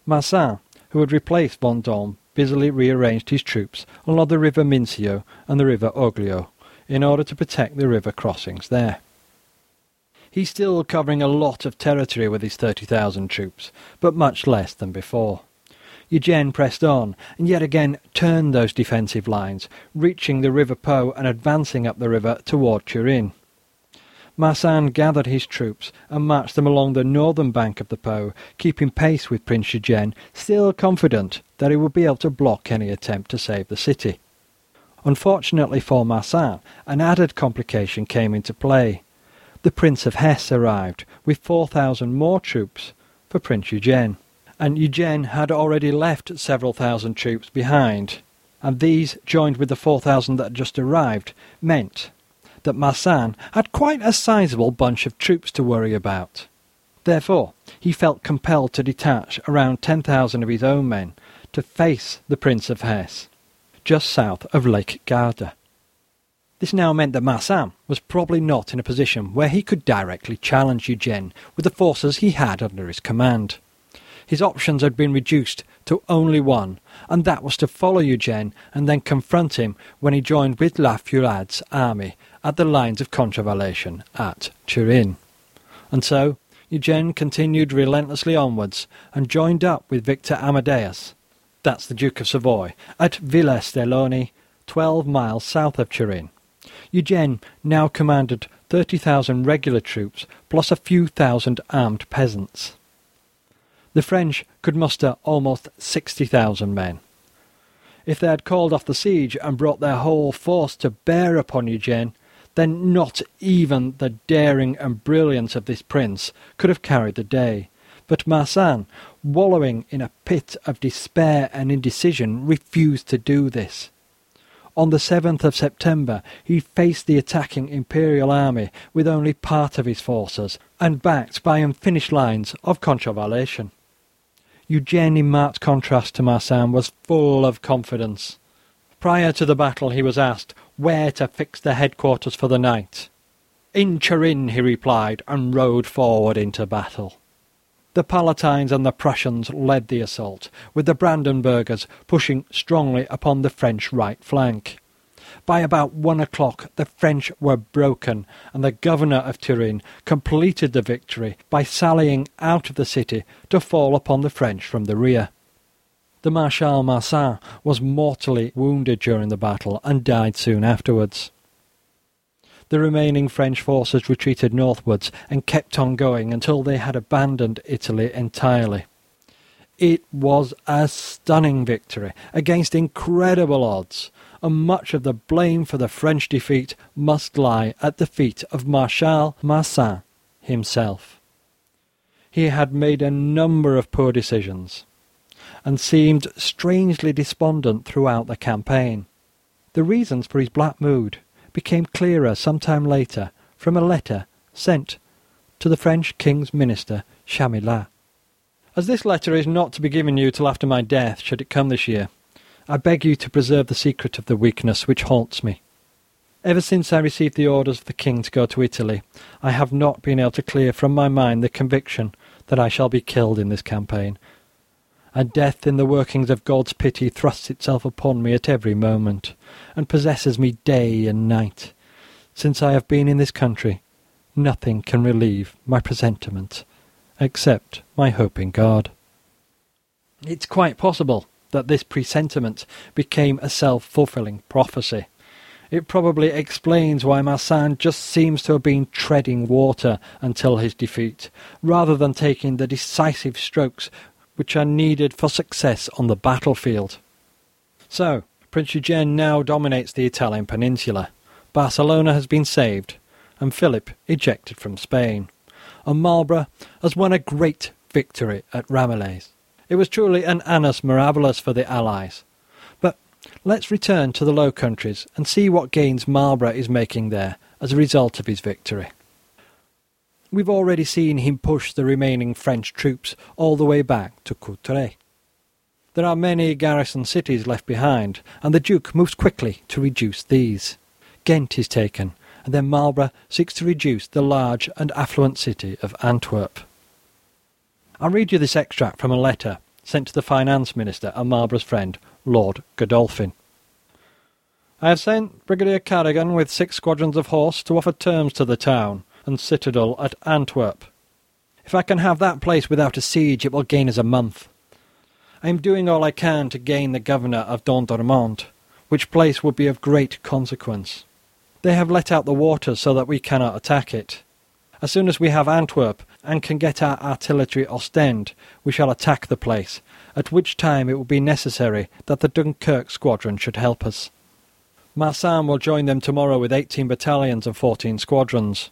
Marsin, who had replaced Vendôme, busily rearranged his troops along the river Mincio and the river Oglio in order to protect the river crossings there. He's still covering a lot of territory with his 30,000 troops, but much less than before. Eugene pressed on, and yet again turned those defensive lines, reaching the River Po and advancing up the river toward Turin. Marsin gathered his troops and marched them along the northern bank of the Po, keeping pace with Prince Eugene, still confident that he would be able to block any attempt to save the city. Unfortunately for Marsin, an added complication came into play. The Prince of Hesse arrived with 4,000 more troops for Prince Eugene, and Eugene had already left several thousand troops behind, and these, joined with the 4,000 that had just arrived, meant that Marsin had quite a sizable bunch of troops to worry about. Therefore, he felt compelled to detach around 10,000 of his own men to face the Prince of Hesse, just south of Lake Garda. This now meant that Marsin was probably not in a position where he could directly challenge Eugene with the forces he had under his command. His options had been reduced to only one, and that was to follow Eugene and then confront him when he joined with La Feuillade's army at the lines of contravallation at Turin. And so Eugene continued relentlessly onwards and joined up with Victor Amadeus, that's the Duke of Savoy, at Villastellone, twelve miles south of Turin. Eugene now commanded 30,000 regular troops plus a few thousand armed peasants. The French could muster almost 60,000 men. If they had called off the siege and brought their whole force to bear upon Eugene, then not even the daring and brilliance of this prince could have carried the day. But Marsin, wallowing in a pit of despair and indecision, refused to do this. On the 7th of September he faced the attacking Imperial army with only part of his forces, and backed by unfinished lines of contravallation. Eugene, in marked contrast to Marsin, was full of confidence. Prior to the battle he was asked where to fix the headquarters for the night. In Turin, he replied, and rode forward into battle. The Palatines and the Prussians led the assault, with the Brandenburgers pushing strongly upon the French right flank. By about one o'clock the French were broken, and the governor of Turin completed the victory by sallying out of the city to fall upon the French from the rear. The Marshal Marsin was mortally wounded during the battle and died soon afterwards. The remaining French forces retreated northwards and kept on going until they had abandoned Italy entirely. It was a stunning victory against incredible odds, and much of the blame for the French defeat must lie at the feet of Marshal Marsin himself. He had made a number of poor decisions and seemed strangely despondent throughout the campaign. The reasons for his black mood became clearer some time later from a letter sent to the French King's Minister Chamillart. As this letter is not to be given you till after my death, should it come this year, I beg you to preserve the secret of the weakness which haunts me. Ever since I received the orders of the King to go to Italy, I have not been able to clear from my mind the conviction that I shall be killed in this campaign, and death in the workings of God's pity thrusts itself upon me at every moment, and possesses me day and night. Since I have been in this country, nothing can relieve my presentiment, except my hope in God. It's quite possible that this presentiment became a self-fulfilling prophecy. It probably explains why Marsin just seems to have been treading water until his defeat, rather than taking the decisive strokes which are needed for success on the battlefield. So, Prince Eugene now dominates the Italian peninsula. Barcelona has been saved, and Philip ejected from Spain. And Marlborough has won a great victory at Ramillies. It was truly an annus mirabilis for the Allies. But let's return to the Low Countries and see what gains Marlborough is making there as a result of his victory. We've already seen him push the remaining French troops all the way back to Courtrai. There are many garrison cities left behind, and the Duke moves quickly to reduce these. Ghent is taken, and then Marlborough seeks to reduce the large and affluent city of Antwerp. I'll read you this extract from a letter sent to the Finance Minister and Marlborough's friend, Lord Godolphin. I have sent Brigadier Cadogan with six squadrons of horse to offer terms to the town and citadel at Antwerp. If I can have that place without a siege, it will gain us a month. I am doing all I can to gain the governor of Dendermonde, which place would be of great consequence. They have let out the waters so that we cannot attack it. As soon as we have Antwerp and can get our artillery Ostend, we shall attack the place, at which time it will be necessary that the Dunkirk squadron should help us. Marsin will join them tomorrow with 18 battalions and 14 squadrons,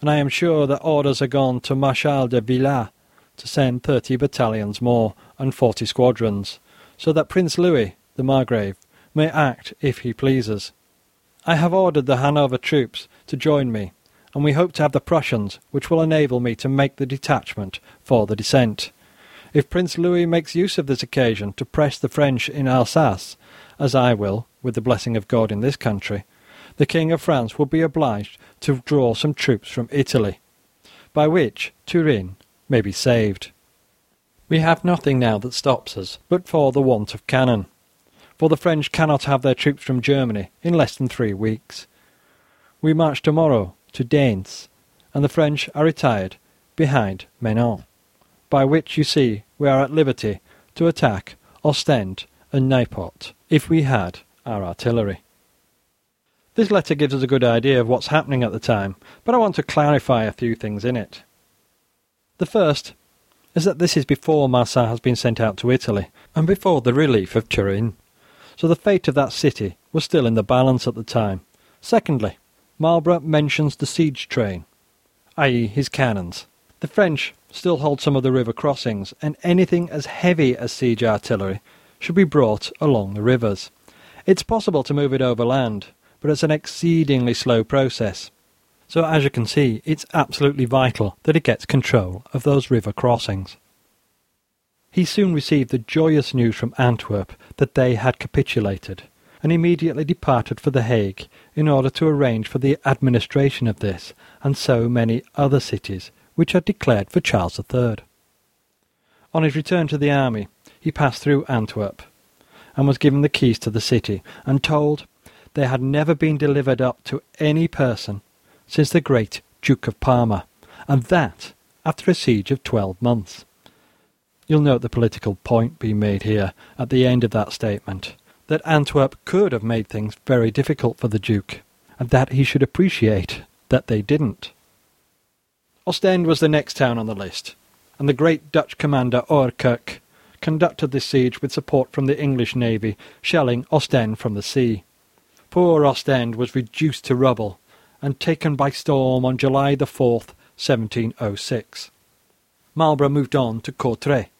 and I am sure that orders are gone to Marshal de Villars to send 30 battalions more and 40 squadrons, so that Prince Louis, the Margrave, may act if he pleases. I have ordered the Hanover troops to join me, and we hope to have the Prussians, which will enable me to make the detachment for the descent. If Prince Louis makes use of this occasion to press the French in Alsace, as I will, with the blessing of God in this country, the King of France will be obliged to draw some troops from Italy, by which Turin may be saved. We have nothing now that stops us but for the want of cannon for the French cannot have their troops from Germany in less than three weeks. We march tomorrow to Deinze, and the French are retired behind Menin, by which you see we are at liberty to attack Ostend and Nieuport if we had our artillery. This letter gives us a good idea of what's happening at the time, but I want to clarify a few things in it. The first is that this is before Marsin has been sent out to Italy, and before the relief of Turin so the fate of that city was still in the balance at the time. Secondly, Marlborough mentions the siege train, i.e., his cannons. The French still hold some of the river crossings, and anything as heavy as siege artillery should be brought along the rivers. It's possible to move it overland, but it's an exceedingly slow process. So, as you can see, it's absolutely vital that it gets control of those river crossings. He soon received the joyous news from Antwerp that they had capitulated, and immediately departed for The Hague in order to arrange for the administration of this and so many other cities which had declared for Charles III. On his return to the army, he passed through Antwerp, and was given the keys to the city, and told they had never been delivered up to any person since the great Duke of Parma, and that after a siege of twelve months. You'll note the political point being made here at the end of that statement that Antwerp could have made things very difficult for the Duke, and that he should appreciate that they didn't. Ostend was the next town on the list, and the great Dutch commander Ouwerkerk conducted this siege with support from the English navy, shelling Ostend from the sea. Poor Ostend was reduced to rubble and taken by storm on July the 4th, 1706. Marlborough moved on to Courtrai,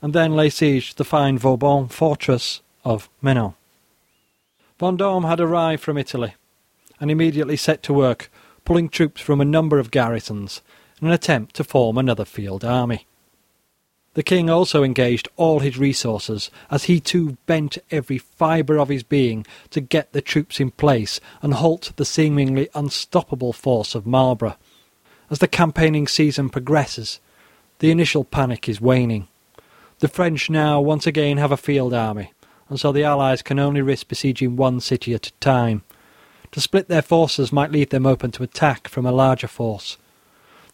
and then lay siege to the fine Vauban fortress of Menin. Vendôme had arrived from Italy, and immediately set to work pulling troops from a number of garrisons in an attempt to form another field army. The king also engaged all his resources, as he too bent every fibre of his being to get the troops in place and halt the seemingly unstoppable force of Marlborough. As the campaigning season progresses, the initial panic is waning. The French now once again have a field army, and so the Allies can only risk besieging one city at a time. To split their forces might leave them open to attack from a larger force.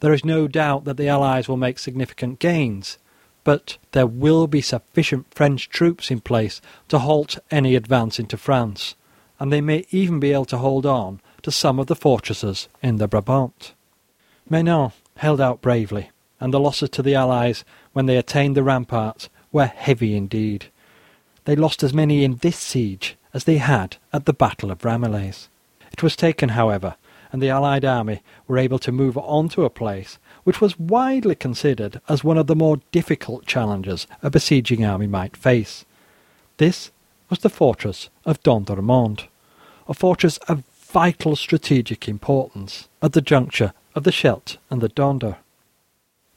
There is no doubt that the Allies will make significant gains, but there will be sufficient French troops in place to halt any advance into France, and they may even be able to hold on to some of the fortresses in the Brabant. Menin held out bravely, and the losses to the Allies when they attained the ramparts were heavy indeed. They lost as many in this siege as they had at the Battle of Ramillies. It was taken, however, and the Allied army were able to move on to a place which was widely considered as one of the more difficult challenges a besieging army might face. This was the fortress of Dendermonde, a fortress of vital strategic importance at the juncture of the Scheldt and the Donder.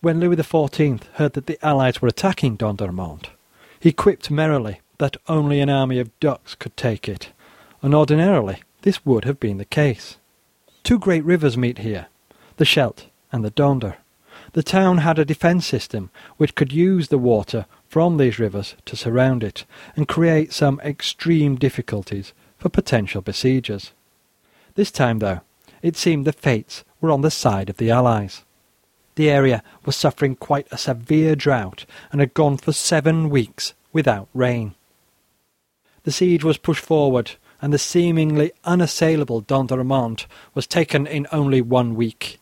When Louis XIV heard that the Allies were attacking Dendermonde, he quipped merrily that only an army of ducks could take it, and ordinarily this would have been the case. Two great rivers meet here, the Scheldt and the Donder. The town had a defence system which could use the water from these rivers to surround it and create some extreme difficulties for potential besiegers. This time, though, it seemed the fates were on the side of the Allies. The area was suffering quite a severe drought and had gone for seven weeks without rain. The siege was pushed forward, and the seemingly unassailable Dendermonde was taken in only one week.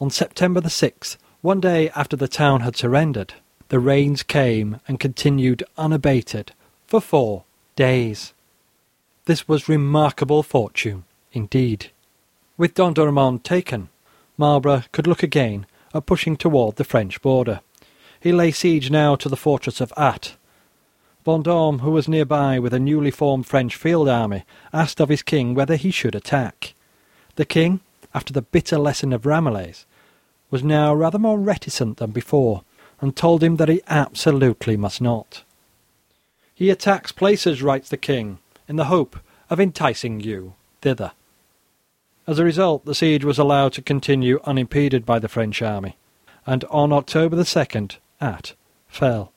On September the 6th, one day after the town had surrendered, the rains came and continued unabated for four days. This was remarkable fortune indeed. With Dendermonde taken, Marlborough could look again at pushing toward the French border. He lay siege now to the fortress of Ath. Vendôme, who was nearby with a newly formed French field army, asked of his king whether he should attack. The king, after the bitter lesson of Ramillies, was now rather more reticent than before, and told him that he absolutely must not. He attacks places, writes the king, in the hope of enticing you thither. As a result, the siege was allowed to continue unimpeded by the French army, and on October the 2nd, Ath fell.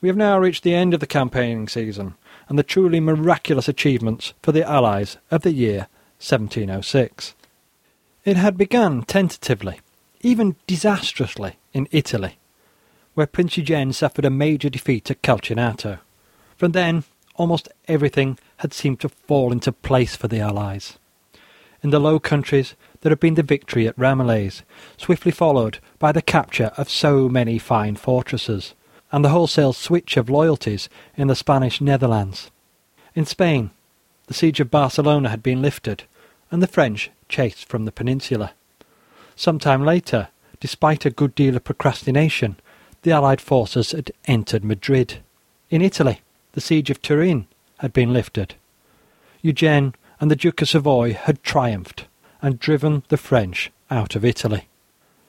We have now reached the end of the campaigning season, and the truly miraculous achievements for the Allies of the year 1706. It had begun tentatively, even disastrously, in Italy, where Prince Eugene suffered a major defeat at Calcinato. From then, almost everything had seemed to fall into place for the Allies. In the Low Countries, there had been the victory at Ramillies, swiftly followed by the capture of so many fine fortresses, and the wholesale switch of loyalties in the Spanish Netherlands. In Spain, the siege of Barcelona had been lifted, and the French chased from the peninsula. Some time later, despite a good deal of procrastination, the Allied forces had entered Madrid. In Italy, the siege of Turin had been lifted. Eugene and the Duke of Savoy had triumphed and driven the French out of Italy.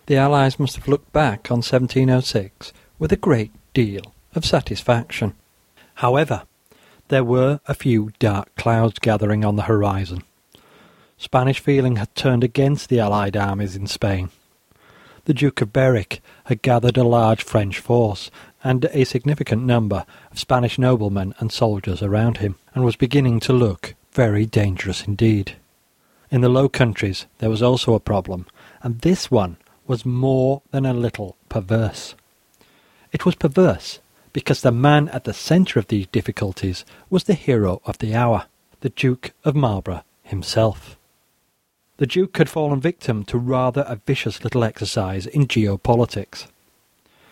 The Allies must have looked back on 1706 with a great deal of satisfaction. However, there were a few dark clouds gathering on the horizon. Spanish feeling had turned against the Allied armies in Spain. The Duke of Berwick had gathered a large French force and a significant number of Spanish noblemen and soldiers around him, and was beginning to look very dangerous indeed. In the Low Countries there was also a problem, and this one was more than a little perverse. It was perverse because the man at the centre of these difficulties was the hero of the hour, the Duke of Marlborough himself. The Duke had fallen victim to rather a vicious little exercise in geopolitics.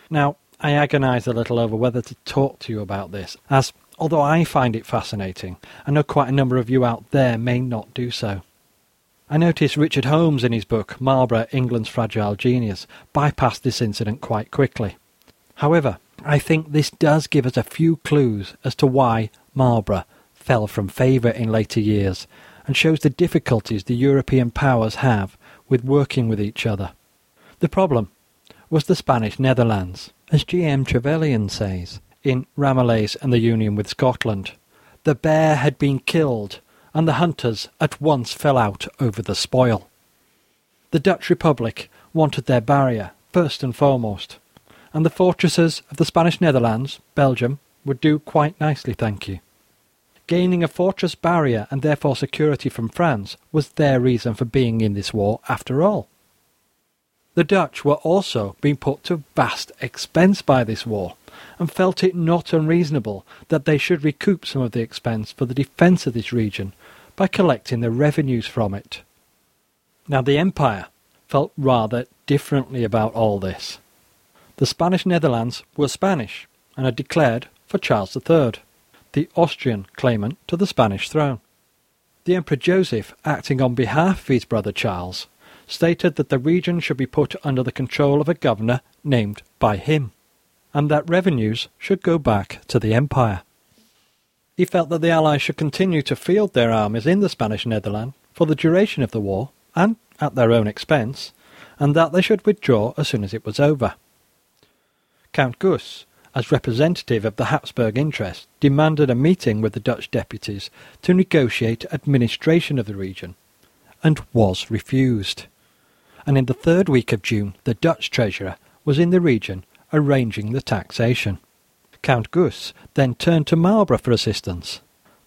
Now, I agonise a little over whether to talk to you about this, as although I find it fascinating, I know quite a number of you out there may not do so. I notice Richard Holmes in his book Marlborough, England's Fragile Genius bypassed this incident quite quickly. However, I think this does give us a few clues as to why Marlborough fell from favour in later years and shows the difficulties the European powers have with working with each other. The problem was the Spanish Netherlands. As G. M. Trevelyan says, in Ramillies and the union with Scotland. The bear had been killed, and the hunters at once fell out over the spoil. The Dutch Republic wanted their barrier, first and foremost, and the fortresses of the Spanish Netherlands, Belgium, would do quite nicely, thank you. Gaining a fortress barrier and therefore security from France was their reason for being in this war after all. The Dutch were also being put to vast expense by this war, and felt it not unreasonable that they should recoup some of the expense for the defence of this region by collecting the revenues from it. Now the Empire felt rather differently about all this. The Spanish Netherlands were Spanish and had declared for Charles III, the Austrian claimant to the Spanish throne. The Emperor Joseph, acting on behalf of his brother Charles, stated that the region should be put under the control of a governor named by him, and that revenues should go back to the empire. He felt that the Allies should continue to field their armies in the Spanish Netherlands for the duration of the war, and at their own expense, and that they should withdraw as soon as it was over. Count Guss, as representative of the Habsburg interest, demanded a meeting with the Dutch deputies to negotiate administration of the region, and was refused and in the third week of June the Dutch treasurer was in the region arranging the taxation. Count Gus then turned to Marlborough for assistance.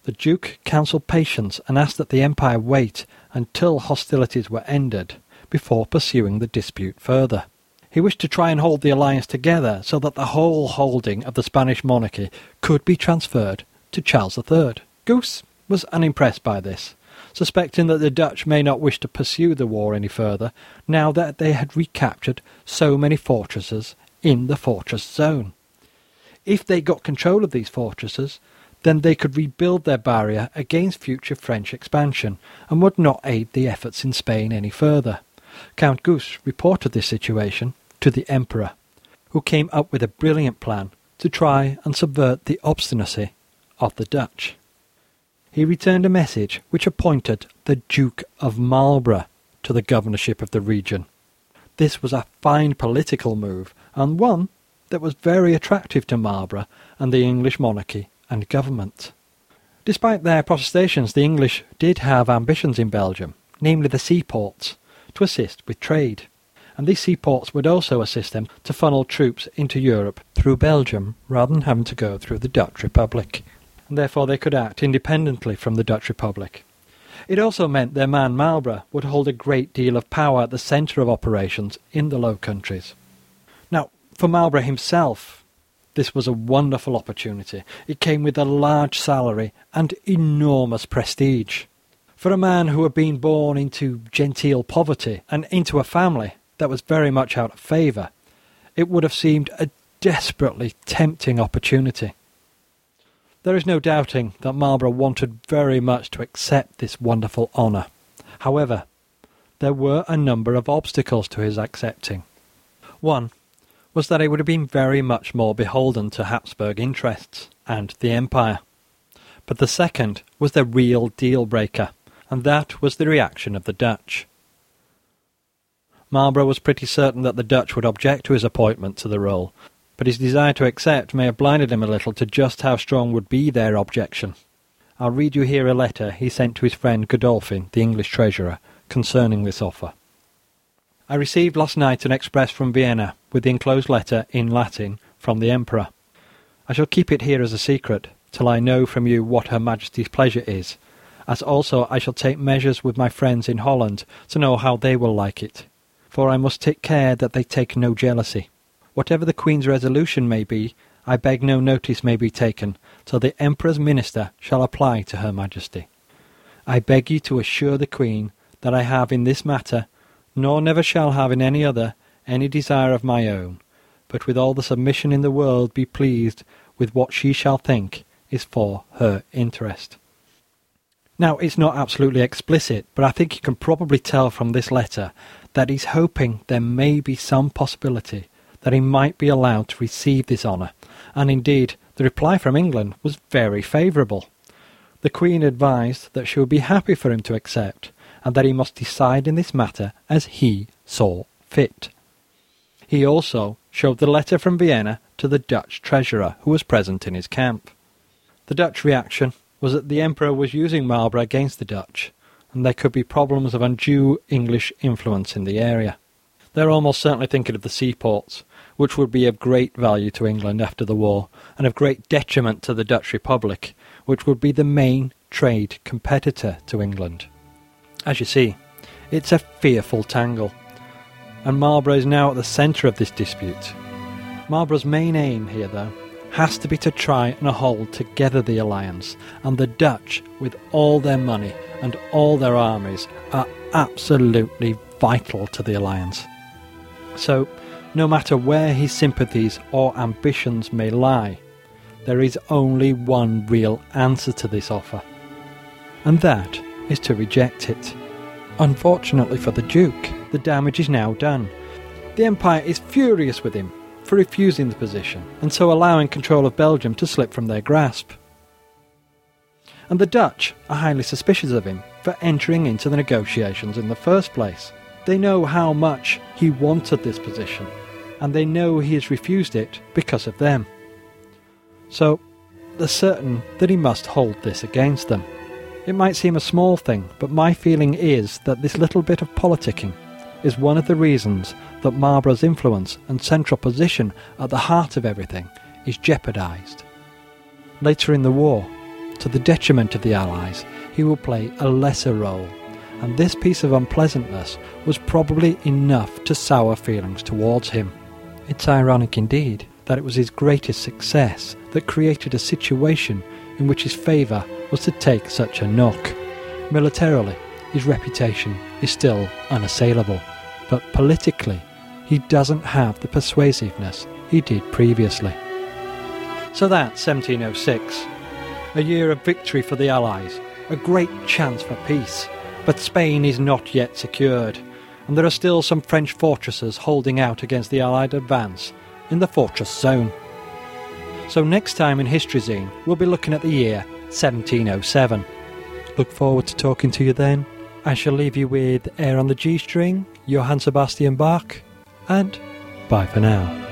The Duke counselled patience and asked that the Empire wait until hostilities were ended before pursuing the dispute further. He wished to try and hold the alliance together so that the whole holding of the Spanish monarchy could be transferred to Charles III. Goose was unimpressed by this, suspecting that the Dutch may not wish to pursue the war any further now that they had recaptured so many fortresses in the fortress zone. If they got control of these fortresses, then they could rebuild their barrier against future French expansion and would not aid the efforts in Spain any further. Count Gus reported this situation to the Emperor, who came up with a brilliant plan to try and subvert the obstinacy of the Dutch. He returned a message which appointed the Duke of Marlborough to the governorship of the region. This was a fine political move, and one that was very attractive to Marlborough and the English monarchy and government. Despite their protestations, the English did have ambitions in Belgium, namely the seaports, to assist with trade. And these seaports would also assist them to funnel troops into Europe through Belgium rather than having to go through the Dutch Republic. And therefore they could act independently from the Dutch Republic. It also meant their man Marlborough would hold a great deal of power at the centre of operations in the Low Countries. Now, for Marlborough himself, this was a wonderful opportunity. It came with a large salary and enormous prestige. For a man who had been born into genteel poverty and into a family that was very much out of favour, it would have seemed a desperately tempting opportunity. There is no doubting that Marlborough wanted very much to accept this wonderful honour. However, there were a number of obstacles to his accepting. One was that he would have been very much more beholden to Habsburg interests and the Empire. But the second was the real deal breaker, and that was the reaction of the Dutch. Marlborough was pretty certain that the Dutch would object to his appointment to the role, but his desire to accept may have blinded him a little to just how strong would be their objection. I'll read you here a letter he sent to his friend Godolphin, the English treasurer, concerning this offer. I received last night an express from Vienna with the enclosed letter in Latin from the Emperor. I shall keep it here as a secret till I know from you what Her Majesty's pleasure is, as also I shall take measures with my friends in Holland to know how they will like it, for I must take care that they take no jealousy. Whatever the Queen's resolution may be, I beg no notice may be taken till the Emperor's minister shall apply to Her Majesty. I beg you to assure the Queen that I have in this matter nor never shall have in any other any desire of my own, but with all the submission in the world be pleased with what she shall think is for her interest. Now, it's not absolutely explicit, but I think you can probably tell from this letter that he's hoping there may be some possibility that he might be allowed to receive this honour, and indeed the reply from England was very favourable. The Queen advised that she would be happy for him to accept, and that he must decide in this matter as he saw fit. He also showed the letter from Vienna to the Dutch treasurer who was present in his camp. The Dutch reaction was that the Emperor was using Marlborough against the Dutch, and there could be problems of undue English influence in the area. They're almost certainly thinking of the seaports, which would be of great value to England after the war, and of great detriment to the Dutch Republic, which would be the main trade competitor to England. As you see, it's a fearful tangle, and Marlborough is now at the centre of this dispute. Marlborough's main aim here, though, has to be to try and hold together the alliance, and the Dutch, with all their money and all their armies, are absolutely vital to the alliance. So, no matter where his sympathies or ambitions may lie, there is only one real answer to this offer, and that is to reject it. Unfortunately for the Duke, the damage is now done. The Empire is furious with him for refusing the position, and so allowing control of Belgium to slip from their grasp. And the Dutch are highly suspicious of him for entering into the negotiations in the first place. They know how much he wanted this position, and they know he has refused it because of them. So, they're certain that he must hold this against them. It might seem a small thing, but my feeling is that this little bit of politicking is one of the reasons that Marlborough's influence and central position at the heart of everything is jeopardised. Later in the war, to the detriment of the Allies, he will play a lesser role, and this piece of unpleasantness was probably enough to sour feelings towards him. It's ironic indeed that it was his greatest success that created a situation in which his favour was to take such a knock. Militarily, his reputation is still unassailable, but politically, he doesn't have the persuasiveness he did previously. So that's 1706. A year of victory for the Allies, a great chance for peace. But Spain is not yet secured, and there are still some French fortresses holding out against the Allied advance in the fortress zone. So next time in History Zine, we'll be looking at the year 1707. Look forward to talking to you then. I shall leave you with Air on the G string, Johann Sebastian Bach, and bye for now.